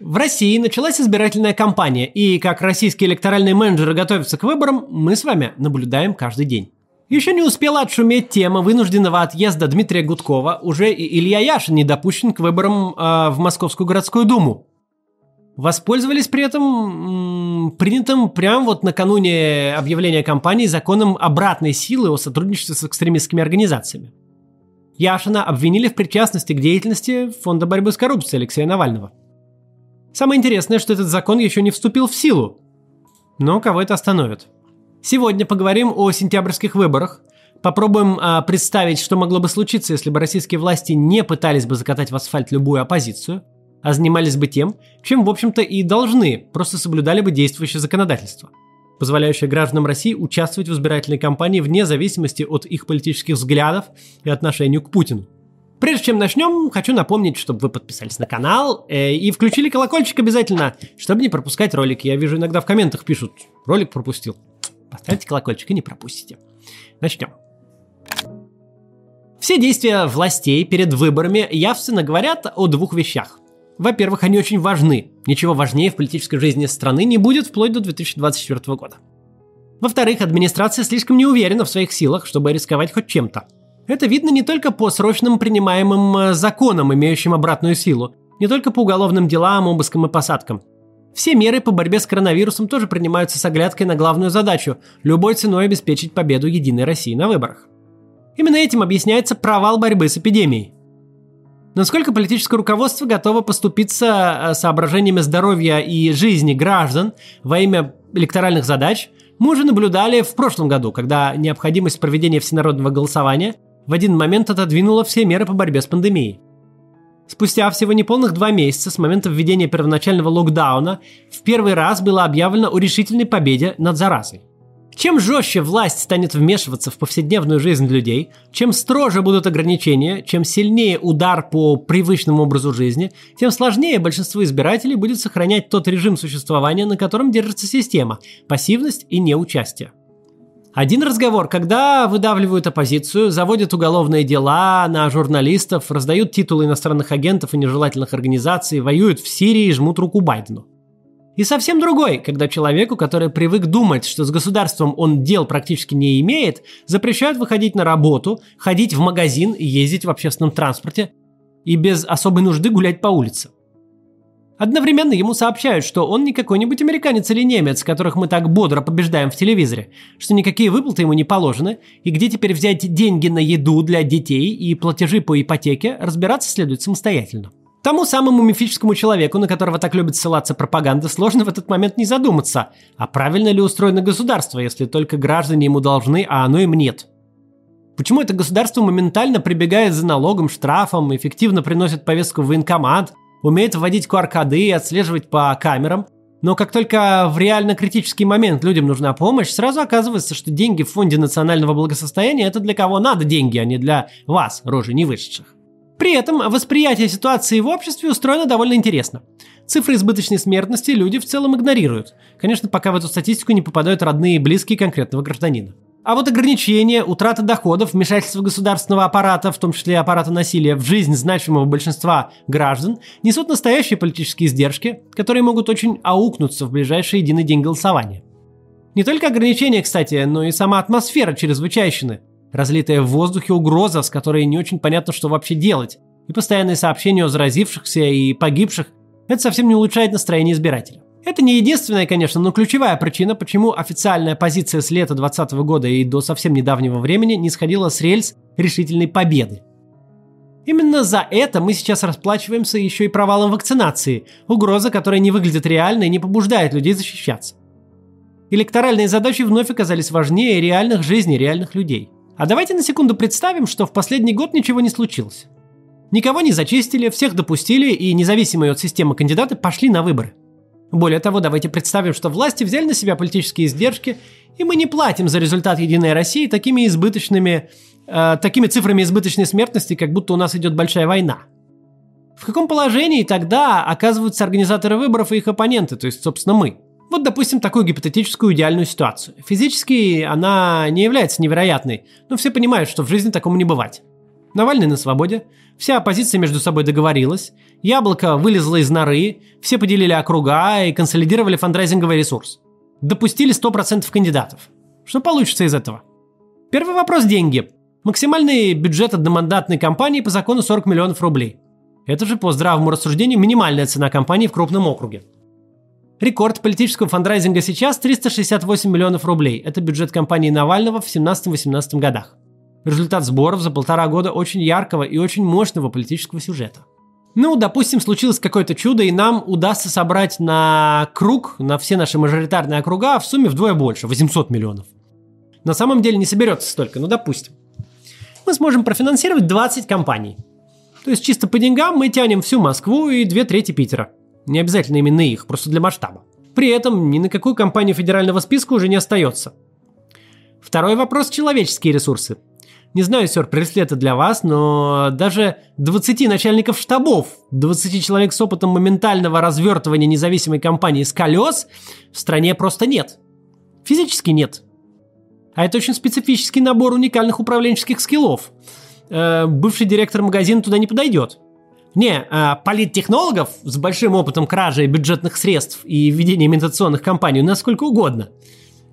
В России началась избирательная кампания, и как российские электоральные менеджеры готовятся к выборам, мы с вами наблюдаем каждый день. Еще не успела отшуметь тема вынужденного отъезда Дмитрия Гудкова, уже и Илья Яшин не допущен к выборам э, в Московскую городскую думу. Воспользовались при этом принятым прямо вот накануне объявления кампании законом обратной силы о сотрудничестве с экстремистскими организациями. Яшина обвинили в причастности к деятельности Фонда борьбы с коррупцией Алексея Навального. Самое интересное, что этот закон еще не вступил в силу. Но кого это остановит? Сегодня поговорим о сентябрьских выборах. Попробуем а, представить, что могло бы случиться, если бы российские власти не пытались бы закатать в асфальт любую оппозицию, а занимались бы тем, чем, в общем-то, и должны, просто соблюдали бы действующее законодательство, позволяющее гражданам России участвовать в избирательной кампании вне зависимости от их политических взглядов и отношению к Путину. Прежде чем начнем, хочу напомнить, чтобы вы подписались на канал э, и включили колокольчик обязательно, чтобы не пропускать ролики. Я вижу иногда в комментах пишут, ролик пропустил. Поставьте колокольчик и не пропустите. Начнем. Все действия властей перед выборами явственно говорят о двух вещах. Во-первых, они очень важны. Ничего важнее в политической жизни страны не будет вплоть до 2024 года. Во-вторых, администрация слишком не уверена в своих силах, чтобы рисковать хоть чем-то – это видно не только по срочным принимаемым э, законам, имеющим обратную силу, не только по уголовным делам, обыскам и посадкам. Все меры по борьбе с коронавирусом тоже принимаются с оглядкой на главную задачу – любой ценой обеспечить победу Единой России на выборах. Именно этим объясняется провал борьбы с эпидемией. Насколько политическое руководство готово поступиться э, соображениями здоровья и жизни граждан во имя электоральных задач, мы уже наблюдали в прошлом году, когда необходимость проведения всенародного голосования – в один момент отодвинула все меры по борьбе с пандемией. Спустя всего неполных два месяца с момента введения первоначального локдауна в первый раз было объявлено о решительной победе над заразой. Чем жестче власть станет вмешиваться в повседневную жизнь людей, чем строже будут ограничения, чем сильнее удар по привычному образу жизни, тем сложнее большинству избирателей будет сохранять тот режим существования, на котором держится система – пассивность и неучастие. Один разговор, когда выдавливают оппозицию, заводят уголовные дела на журналистов, раздают титулы иностранных агентов и нежелательных организаций, воюют в Сирии и жмут руку Байдену. И совсем другой, когда человеку, который привык думать, что с государством он дел практически не имеет, запрещают выходить на работу, ходить в магазин и ездить в общественном транспорте и без особой нужды гулять по улице. Одновременно ему сообщают, что он не какой-нибудь американец или немец, которых мы так бодро побеждаем в телевизоре, что никакие выплаты ему не положены, и где теперь взять деньги на еду для детей и платежи по ипотеке, разбираться следует самостоятельно. Тому самому мифическому человеку, на которого так любит ссылаться пропаганда, сложно в этот момент не задуматься, а правильно ли устроено государство, если только граждане ему должны, а оно им нет. Почему это государство моментально прибегает за налогом, штрафом, эффективно приносит повестку в военкомат, умеет вводить QR-коды и отслеживать по камерам, но как только в реально критический момент людям нужна помощь, сразу оказывается, что деньги в Фонде национального благосостояния – это для кого надо деньги, а не для вас, рожи не вышедших. При этом восприятие ситуации в обществе устроено довольно интересно. Цифры избыточной смертности люди в целом игнорируют. Конечно, пока в эту статистику не попадают родные и близкие конкретного гражданина. А вот ограничения, утрата доходов, вмешательство государственного аппарата, в том числе аппарата насилия, в жизнь значимого большинства граждан, несут настоящие политические издержки, которые могут очень аукнуться в ближайший единый день голосования. Не только ограничения, кстати, но и сама атмосфера чрезвычайщины, разлитая в воздухе угроза, с которой не очень понятно, что вообще делать, и постоянные сообщения о заразившихся и погибших, это совсем не улучшает настроение избирателя. Это не единственная, конечно, но ключевая причина, почему официальная позиция с лета 2020 года и до совсем недавнего времени не сходила с рельс решительной победы. Именно за это мы сейчас расплачиваемся еще и провалом вакцинации, угроза, которая не выглядит реальной и не побуждает людей защищаться. Электоральные задачи вновь оказались важнее реальных жизней реальных людей. А давайте на секунду представим, что в последний год ничего не случилось. Никого не зачистили, всех допустили, и независимые от системы кандидаты пошли на выборы. Более того, давайте представим, что власти взяли на себя политические издержки, и мы не платим за результат Единой России такими избыточными, э, такими цифрами избыточной смертности, как будто у нас идет большая война. В каком положении тогда оказываются организаторы выборов и их оппоненты, то есть, собственно, мы? Вот, допустим, такую гипотетическую идеальную ситуацию. Физически она не является невероятной, но все понимают, что в жизни такому не бывать. Навальный на свободе, вся оппозиция между собой договорилась, Яблоко вылезло из норы, все поделили округа и консолидировали фандрайзинговый ресурс. Допустили 100% кандидатов. Что получится из этого? Первый вопрос – деньги. Максимальный бюджет одномандатной компании по закону 40 миллионов рублей. Это же по здравому рассуждению минимальная цена компании в крупном округе. Рекорд политического фандрайзинга сейчас 368 миллионов рублей. Это бюджет компании Навального в 17-18 годах. Результат сборов за полтора года очень яркого и очень мощного политического сюжета. Ну, допустим, случилось какое-то чудо, и нам удастся собрать на круг, на все наши мажоритарные округа в сумме вдвое больше, 800 миллионов. На самом деле не соберется столько, но допустим. Мы сможем профинансировать 20 компаний. То есть чисто по деньгам мы тянем всю Москву и две трети Питера. Не обязательно именно их, просто для масштаба. При этом ни на какую компанию федерального списка уже не остается. Второй вопрос – человеческие ресурсы – не знаю, сюрприз ли это для вас, но даже 20 начальников штабов, 20 человек с опытом моментального развертывания независимой компании с колес в стране просто нет. Физически нет. А это очень специфический набор уникальных управленческих скиллов. Э, бывший директор магазина туда не подойдет. Не, э, политтехнологов с большим опытом кражи бюджетных средств и ведения имитационных кампаний насколько угодно.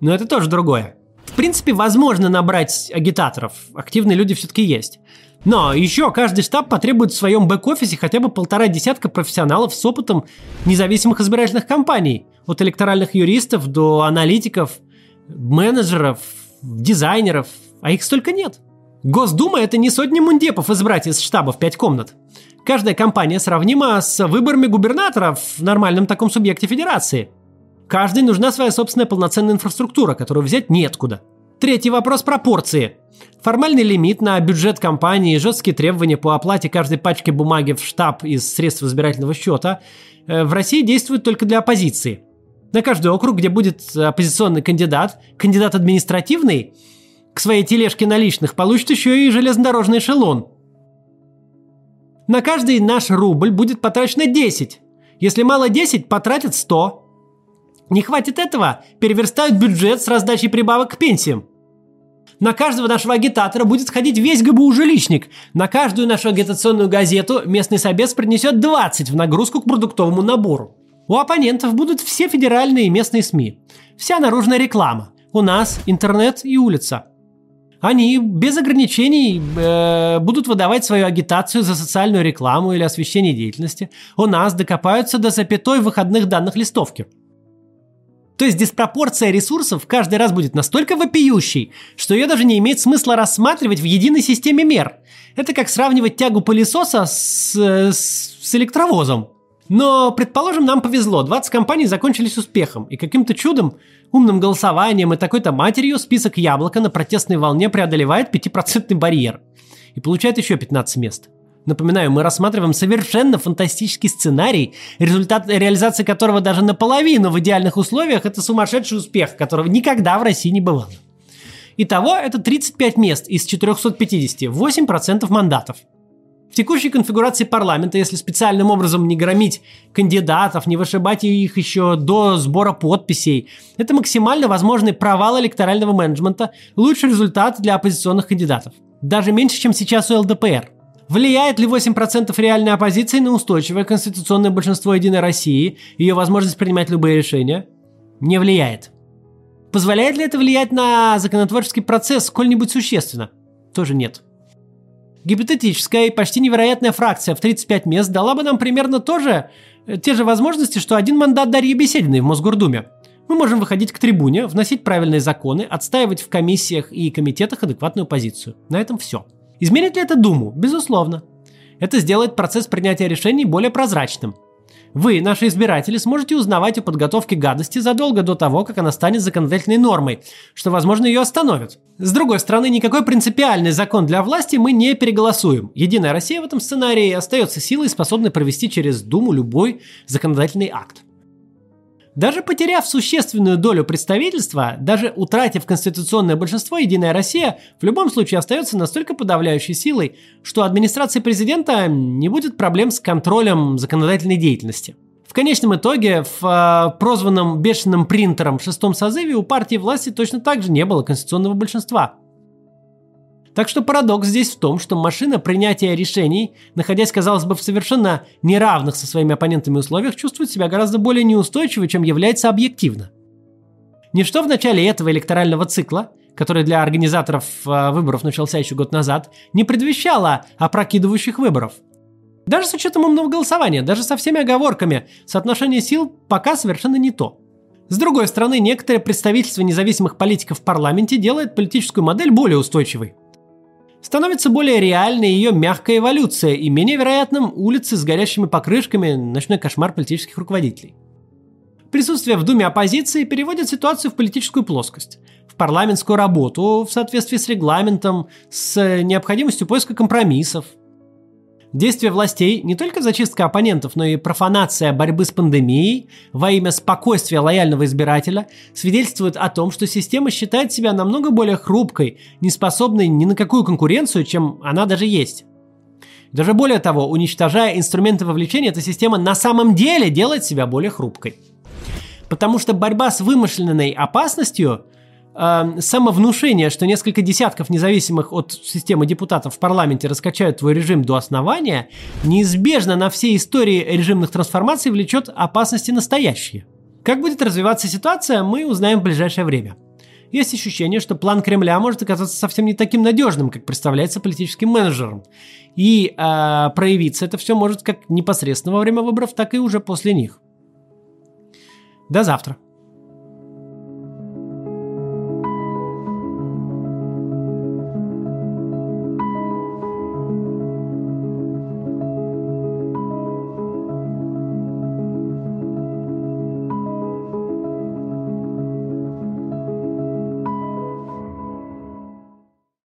Но это тоже другое. В принципе, возможно набрать агитаторов. Активные люди все-таки есть. Но еще каждый штаб потребует в своем бэк-офисе хотя бы полтора десятка профессионалов с опытом независимых избирательных кампаний. От электоральных юристов до аналитиков, менеджеров, дизайнеров. А их столько нет. Госдума – это не сотни мундепов избрать из штабов пять комнат. Каждая компания сравнима с выборами губернаторов в нормальном таком субъекте федерации – Каждой нужна своя собственная полноценная инфраструктура, которую взять неоткуда. Третий вопрос – пропорции. Формальный лимит на бюджет компании, жесткие требования по оплате каждой пачки бумаги в штаб из средств избирательного счета э, в России действуют только для оппозиции. На каждый округ, где будет оппозиционный кандидат, кандидат административный, к своей тележке наличных получит еще и железнодорожный эшелон. На каждый наш рубль будет потрачено 10. Если мало 10, потратят 100. Не хватит этого, переверстают бюджет с раздачей прибавок к пенсиям. На каждого нашего агитатора будет сходить весь ГБУ жилищник. На каждую нашу агитационную газету местный собес принесет 20 в нагрузку к продуктовому набору. У оппонентов будут все федеральные и местные СМИ. Вся наружная реклама. У нас интернет и улица. Они без ограничений э, будут выдавать свою агитацию за социальную рекламу или освещение деятельности. У нас докопаются до запятой выходных данных листовки – то есть диспропорция ресурсов каждый раз будет настолько вопиющей, что ее даже не имеет смысла рассматривать в единой системе мер. Это как сравнивать тягу пылесоса с, с, с электровозом. Но, предположим, нам повезло, 20 компаний закончились успехом, и каким-то чудом, умным голосованием и такой-то матерью список яблока на протестной волне преодолевает 5% барьер и получает еще 15 мест – Напоминаю, мы рассматриваем совершенно фантастический сценарий, результат реализации которого даже наполовину в идеальных условиях – это сумасшедший успех, которого никогда в России не бывало. Итого это 35 мест из 450, 8% мандатов. В текущей конфигурации парламента, если специальным образом не громить кандидатов, не вышибать их еще до сбора подписей, это максимально возможный провал электорального менеджмента, лучший результат для оппозиционных кандидатов. Даже меньше, чем сейчас у ЛДПР – Влияет ли 8% реальной оппозиции на устойчивое конституционное большинство Единой России, ее возможность принимать любые решения? Не влияет. Позволяет ли это влиять на законотворческий процесс сколь-нибудь существенно? Тоже нет. Гипотетическая и почти невероятная фракция в 35 мест дала бы нам примерно тоже, э, те же возможности, что один мандат Дарьи Бесединой в Мосгордуме. Мы можем выходить к трибуне, вносить правильные законы, отстаивать в комиссиях и комитетах адекватную позицию. На этом все. Изменит ли это Думу? Безусловно. Это сделает процесс принятия решений более прозрачным. Вы, наши избиратели, сможете узнавать о подготовке гадости задолго до того, как она станет законодательной нормой, что, возможно, ее остановит. С другой стороны, никакой принципиальный закон для власти мы не переголосуем. Единая Россия в этом сценарии остается силой, способной провести через Думу любой законодательный акт. Даже потеряв существенную долю представительства, даже утратив конституционное большинство, Единая Россия в любом случае остается настолько подавляющей силой, что администрации президента не будет проблем с контролем законодательной деятельности. В конечном итоге, в э, прозванном бешеным принтером шестом созыве у партии власти точно так же не было конституционного большинства. Так что парадокс здесь в том, что машина принятия решений, находясь, казалось бы, в совершенно неравных со своими оппонентами условиях, чувствует себя гораздо более неустойчиво, чем является объективно. Ничто в начале этого электорального цикла, который для организаторов э, выборов начался еще год назад, не предвещало опрокидывающих выборов. Даже с учетом умного голосования, даже со всеми оговорками, соотношение сил пока совершенно не то. С другой стороны, некоторое представительство независимых политиков в парламенте делает политическую модель более устойчивой. Становится более реальной ее мягкая эволюция и менее вероятным улицы с горящими покрышками, ночной кошмар политических руководителей. Присутствие в Думе оппозиции переводит ситуацию в политическую плоскость, в парламентскую работу в соответствии с регламентом, с необходимостью поиска компромиссов. Действия властей не только зачистка оппонентов, но и профанация борьбы с пандемией во имя спокойствия лояльного избирателя свидетельствуют о том, что система считает себя намного более хрупкой, не способной ни на какую конкуренцию, чем она даже есть. Даже более того, уничтожая инструменты вовлечения, эта система на самом деле делает себя более хрупкой. Потому что борьба с вымышленной опасностью, э, самовнушение, что несколько десятков независимых от системы депутатов в парламенте раскачают твой режим до основания, неизбежно на всей истории режимных трансформаций влечет опасности настоящие. Как будет развиваться ситуация, мы узнаем в ближайшее время. Есть ощущение, что план Кремля может оказаться совсем не таким надежным, как представляется политическим менеджером. И э, проявиться это все может как непосредственно во время выборов, так и уже после них. До завтра.